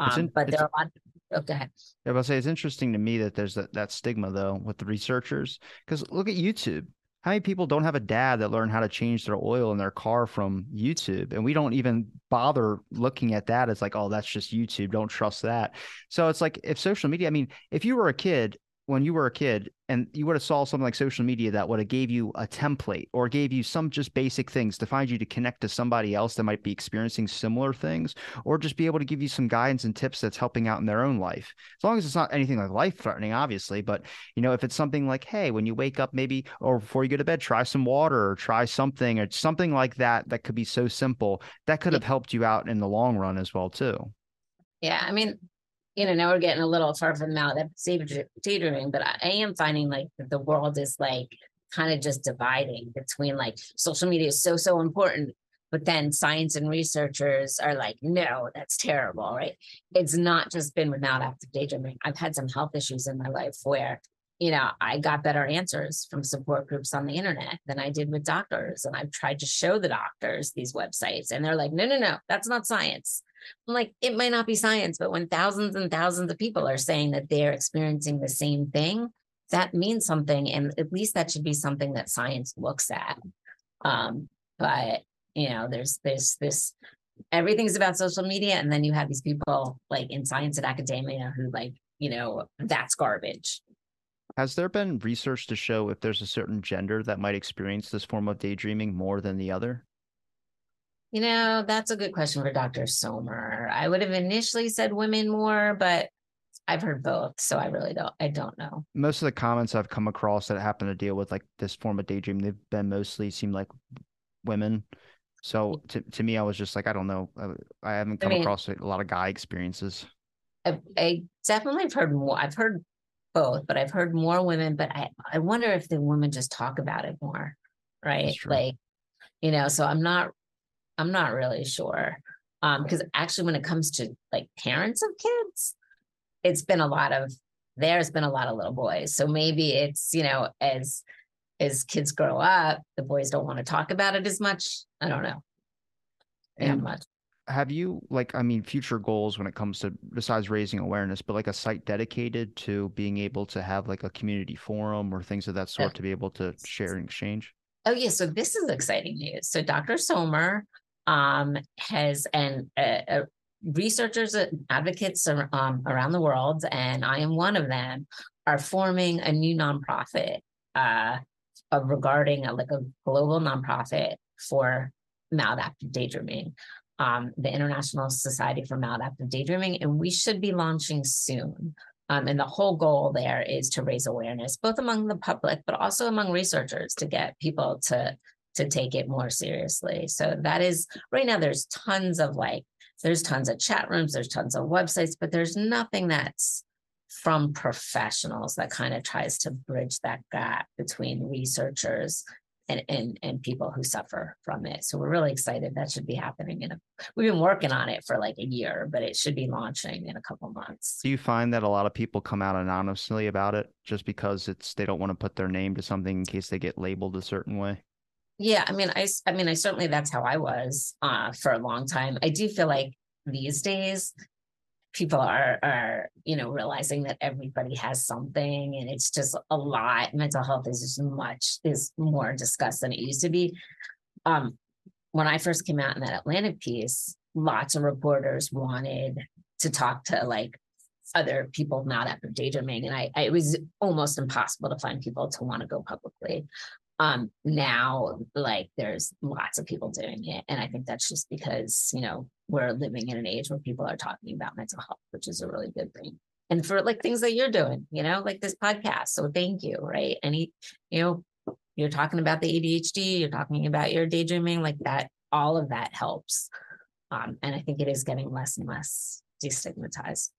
Um, in, but there are a lot of, oh, ahead. Yeah, I'll say it's interesting to me that there's that, that stigma though with the researchers because look at YouTube how many people don't have a dad that learned how to change their oil in their car from YouTube? And we don't even bother looking at that as like, oh, that's just YouTube. Don't trust that. So it's like if social media, I mean, if you were a kid when you were a kid and you would have saw something like social media that would have gave you a template or gave you some just basic things to find you to connect to somebody else that might be experiencing similar things or just be able to give you some guidance and tips that's helping out in their own life. As long as it's not anything like life threatening obviously but you know if it's something like hey when you wake up maybe or before you go to bed try some water or try something or something like that that could be so simple that could have helped you out in the long run as well too. Yeah i mean you know, now we're getting a little far from the maladaptive daydreaming, but I, I am finding like the world is like kind of just dividing between like social media is so, so important. But then science and researchers are like, no, that's terrible, right? It's not just been without maladaptive daydreaming. I've had some health issues in my life where, you know, I got better answers from support groups on the internet than I did with doctors. And I've tried to show the doctors these websites, and they're like, no, no, no, that's not science I'm like, it might not be science, but when thousands and thousands of people are saying that they're experiencing the same thing, that means something. And at least that should be something that science looks at. Um, but you know, there's there's this everything's about social media, and then you have these people like in science and academia who like, you know, that's garbage. Has there been research to show if there's a certain gender that might experience this form of daydreaming more than the other? You know, that's a good question for Dr. Somer. I would have initially said women more, but I've heard both, so I really don't. I don't know. Most of the comments I've come across that happen to deal with like this form of daydream, they've been mostly seem like women. So to to me, I was just like, I don't know. I, I haven't come I mean, across a lot of guy experiences. I, I definitely have heard more. I've heard both, but I've heard more women. But I I wonder if the women just talk about it more, right? Like, you know. So I'm not I'm not really sure. Um, because actually when it comes to like parents of kids, it's been a lot of there's been a lot of little boys. So maybe it's, you know, as as kids grow up, the boys don't want to talk about it as much. I don't know. And much. Have you like I mean future goals when it comes to besides raising awareness, but like a site dedicated to being able to have like a community forum or things of that sort to be able to share and exchange? Oh yeah, so this is exciting news. So Dr. Somer um, has and uh, uh, researchers and advocates um, around the world, and I am one of them, are forming a new nonprofit uh, regarding a, like a global nonprofit for maladaptive daydreaming. Um, the International Society for Maladaptive Daydreaming, and we should be launching soon. Um, and the whole goal there is to raise awareness, both among the public, but also among researchers to get people to to take it more seriously. So that is right now. There's tons of like, there's tons of chat rooms, there's tons of websites, but there's nothing that's from professionals that kind of tries to bridge that gap between researchers and, and and people who suffer from it. So we're really excited that should be happening in a we've been working on it for like a year, but it should be launching in a couple months. Do you find that a lot of people come out anonymously about it just because it's they don't want to put their name to something in case they get labeled a certain way? Yeah, I mean, I I mean, I certainly that's how I was uh, for a long time. I do feel like these days people are are you know realizing that everybody has something and it's just a lot. Mental health is just much is more discussed than it used to be. Um when i first came out in that atlantic piece lots of reporters wanted to talk to like other people maladaptive daydreaming and I, I it was almost impossible to find people to want to go publicly um now like there's lots of people doing it and i think that's just because you know we're living in an age where people are talking about mental health which is a really good thing. And for like things that you're doing you know like this podcast so thank you right? Any you know you're talking about the adhd you're talking about your daydreaming like that all of that helps. Um and i think it is getting less and less destigmatized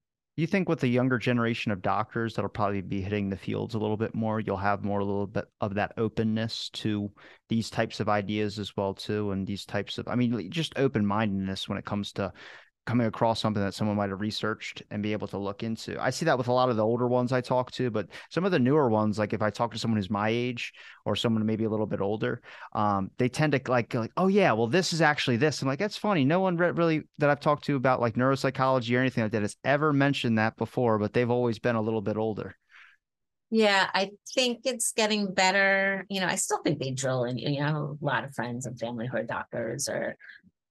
you think with the younger generation of doctors that'll probably be hitting the fields a little bit more, you'll have more a little bit of that openness to these types of ideas as well too, and these types of I mean just open mindedness when it comes to coming across something that someone might have researched and be able to look into. I see that with a lot of the older ones I talk to, but some of the newer ones, like if I talk to someone who's my age or someone maybe a little bit older, um, they tend to like, like, oh yeah, well this is actually this. I'm like, that's funny. No one re- really that I've talked to about like neuropsychology or anything like that has ever mentioned that before, but they've always been a little bit older. Yeah, I think it's getting better. You know, I still think they drill and you know, I have a lot of friends and family who are doctors or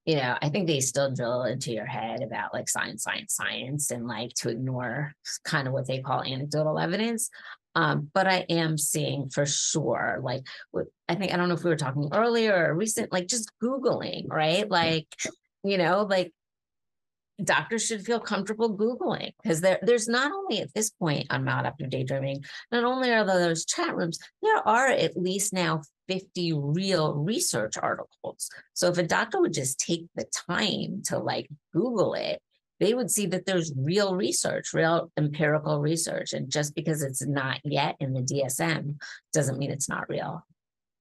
you know, I think they still drill into your head about like science, science, science, and like to ignore kind of what they call anecdotal evidence. Um, but I am seeing for sure, like, I think, I don't know if we were talking earlier or recent, like just Googling, right? Like, you know, like doctors should feel comfortable Googling because there, there's not only at this point on maladaptive daydreaming, not only are there those chat rooms, there are at least now 50 real research articles. So if a doctor would just take the time to like Google it, they would see that there's real research, real empirical research. And just because it's not yet in the DSM doesn't mean it's not real.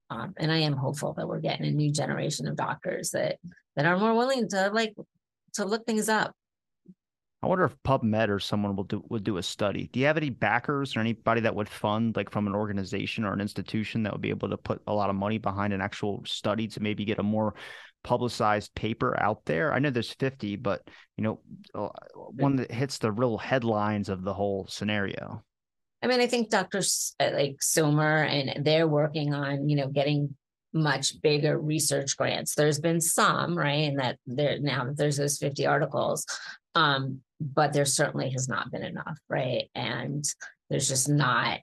Um, and I am hopeful that we're getting a new generation of doctors that that are more willing to like to look things up I wonder if PubMed or someone will do would do a study. Do you have any backers or anybody that would fund, like from an organization or an institution, that would be able to put a lot of money behind an actual study to maybe get a more publicized paper out there? I know there's 50, but you know, uh, one that hits the real headlines of the whole scenario. I mean, I think Dr. Uh, like Somer and they're working on, you know, getting much bigger research grants. There's been some, right? And that there now that there's those 50 articles. Um, but there certainly has not been enough, right? And there's just not,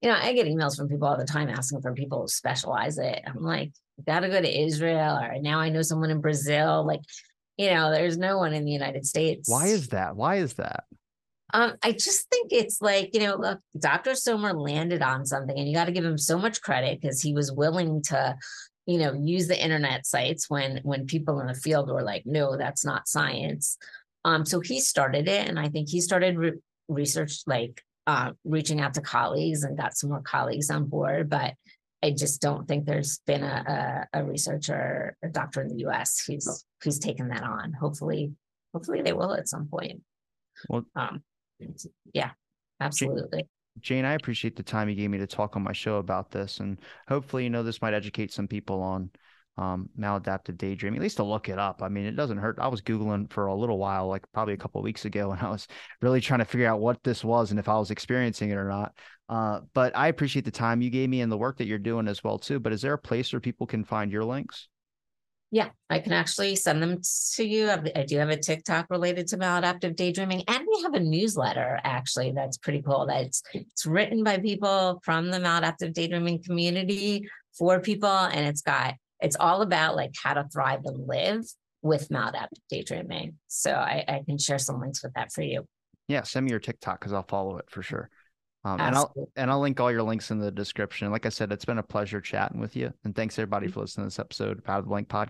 you know, I get emails from people all the time asking for people who specialize it. I'm like, gotta go to Israel, or now I know someone in Brazil. Like, you know, there's no one in the United States. Why is that? Why is that? Um, I just think it's like, you know, look, Dr. Somer landed on something, and you got to give him so much credit because he was willing to, you know, use the internet sites when when people in the field were like, no, that's not science. Um, so he started it, and I think he started re- research like uh, reaching out to colleagues and got some more colleagues on board. But I just don't think there's been a, a, a researcher or doctor in the US who's who's taken that on. Hopefully, hopefully they will at some point. Well, Um, yeah, absolutely. Jayne, I appreciate the time you gave me to talk on my show about this, and hopefully, you know, this might educate some people on um, maladaptive daydreaming, at least to look it up. I mean, it doesn't hurt. I was Googling for a little while, like probably a couple of weeks ago, and I was really trying to figure out what this was and if I was experiencing it or not. Uh, but I appreciate the time you gave me and the work that you're doing as well, too. But is there a place where people can find your links? Yeah, I can actually send them to you. I do have a TikTok related to maladaptive daydreaming, and we have a newsletter actually that's pretty cool. That's it's written by people from the maladaptive daydreaming community for people, and it's got it's all about like how to thrive and live with maladaptive daydreaming. So I, I can share some links with that for you. Yeah, send me your TikTok because I'll follow it for sure. Um, and I'll and I'll link all your links in the description. Like I said, it's been a pleasure chatting with you, and thanks everybody for listening to this episode of Out of the Blank Podcast.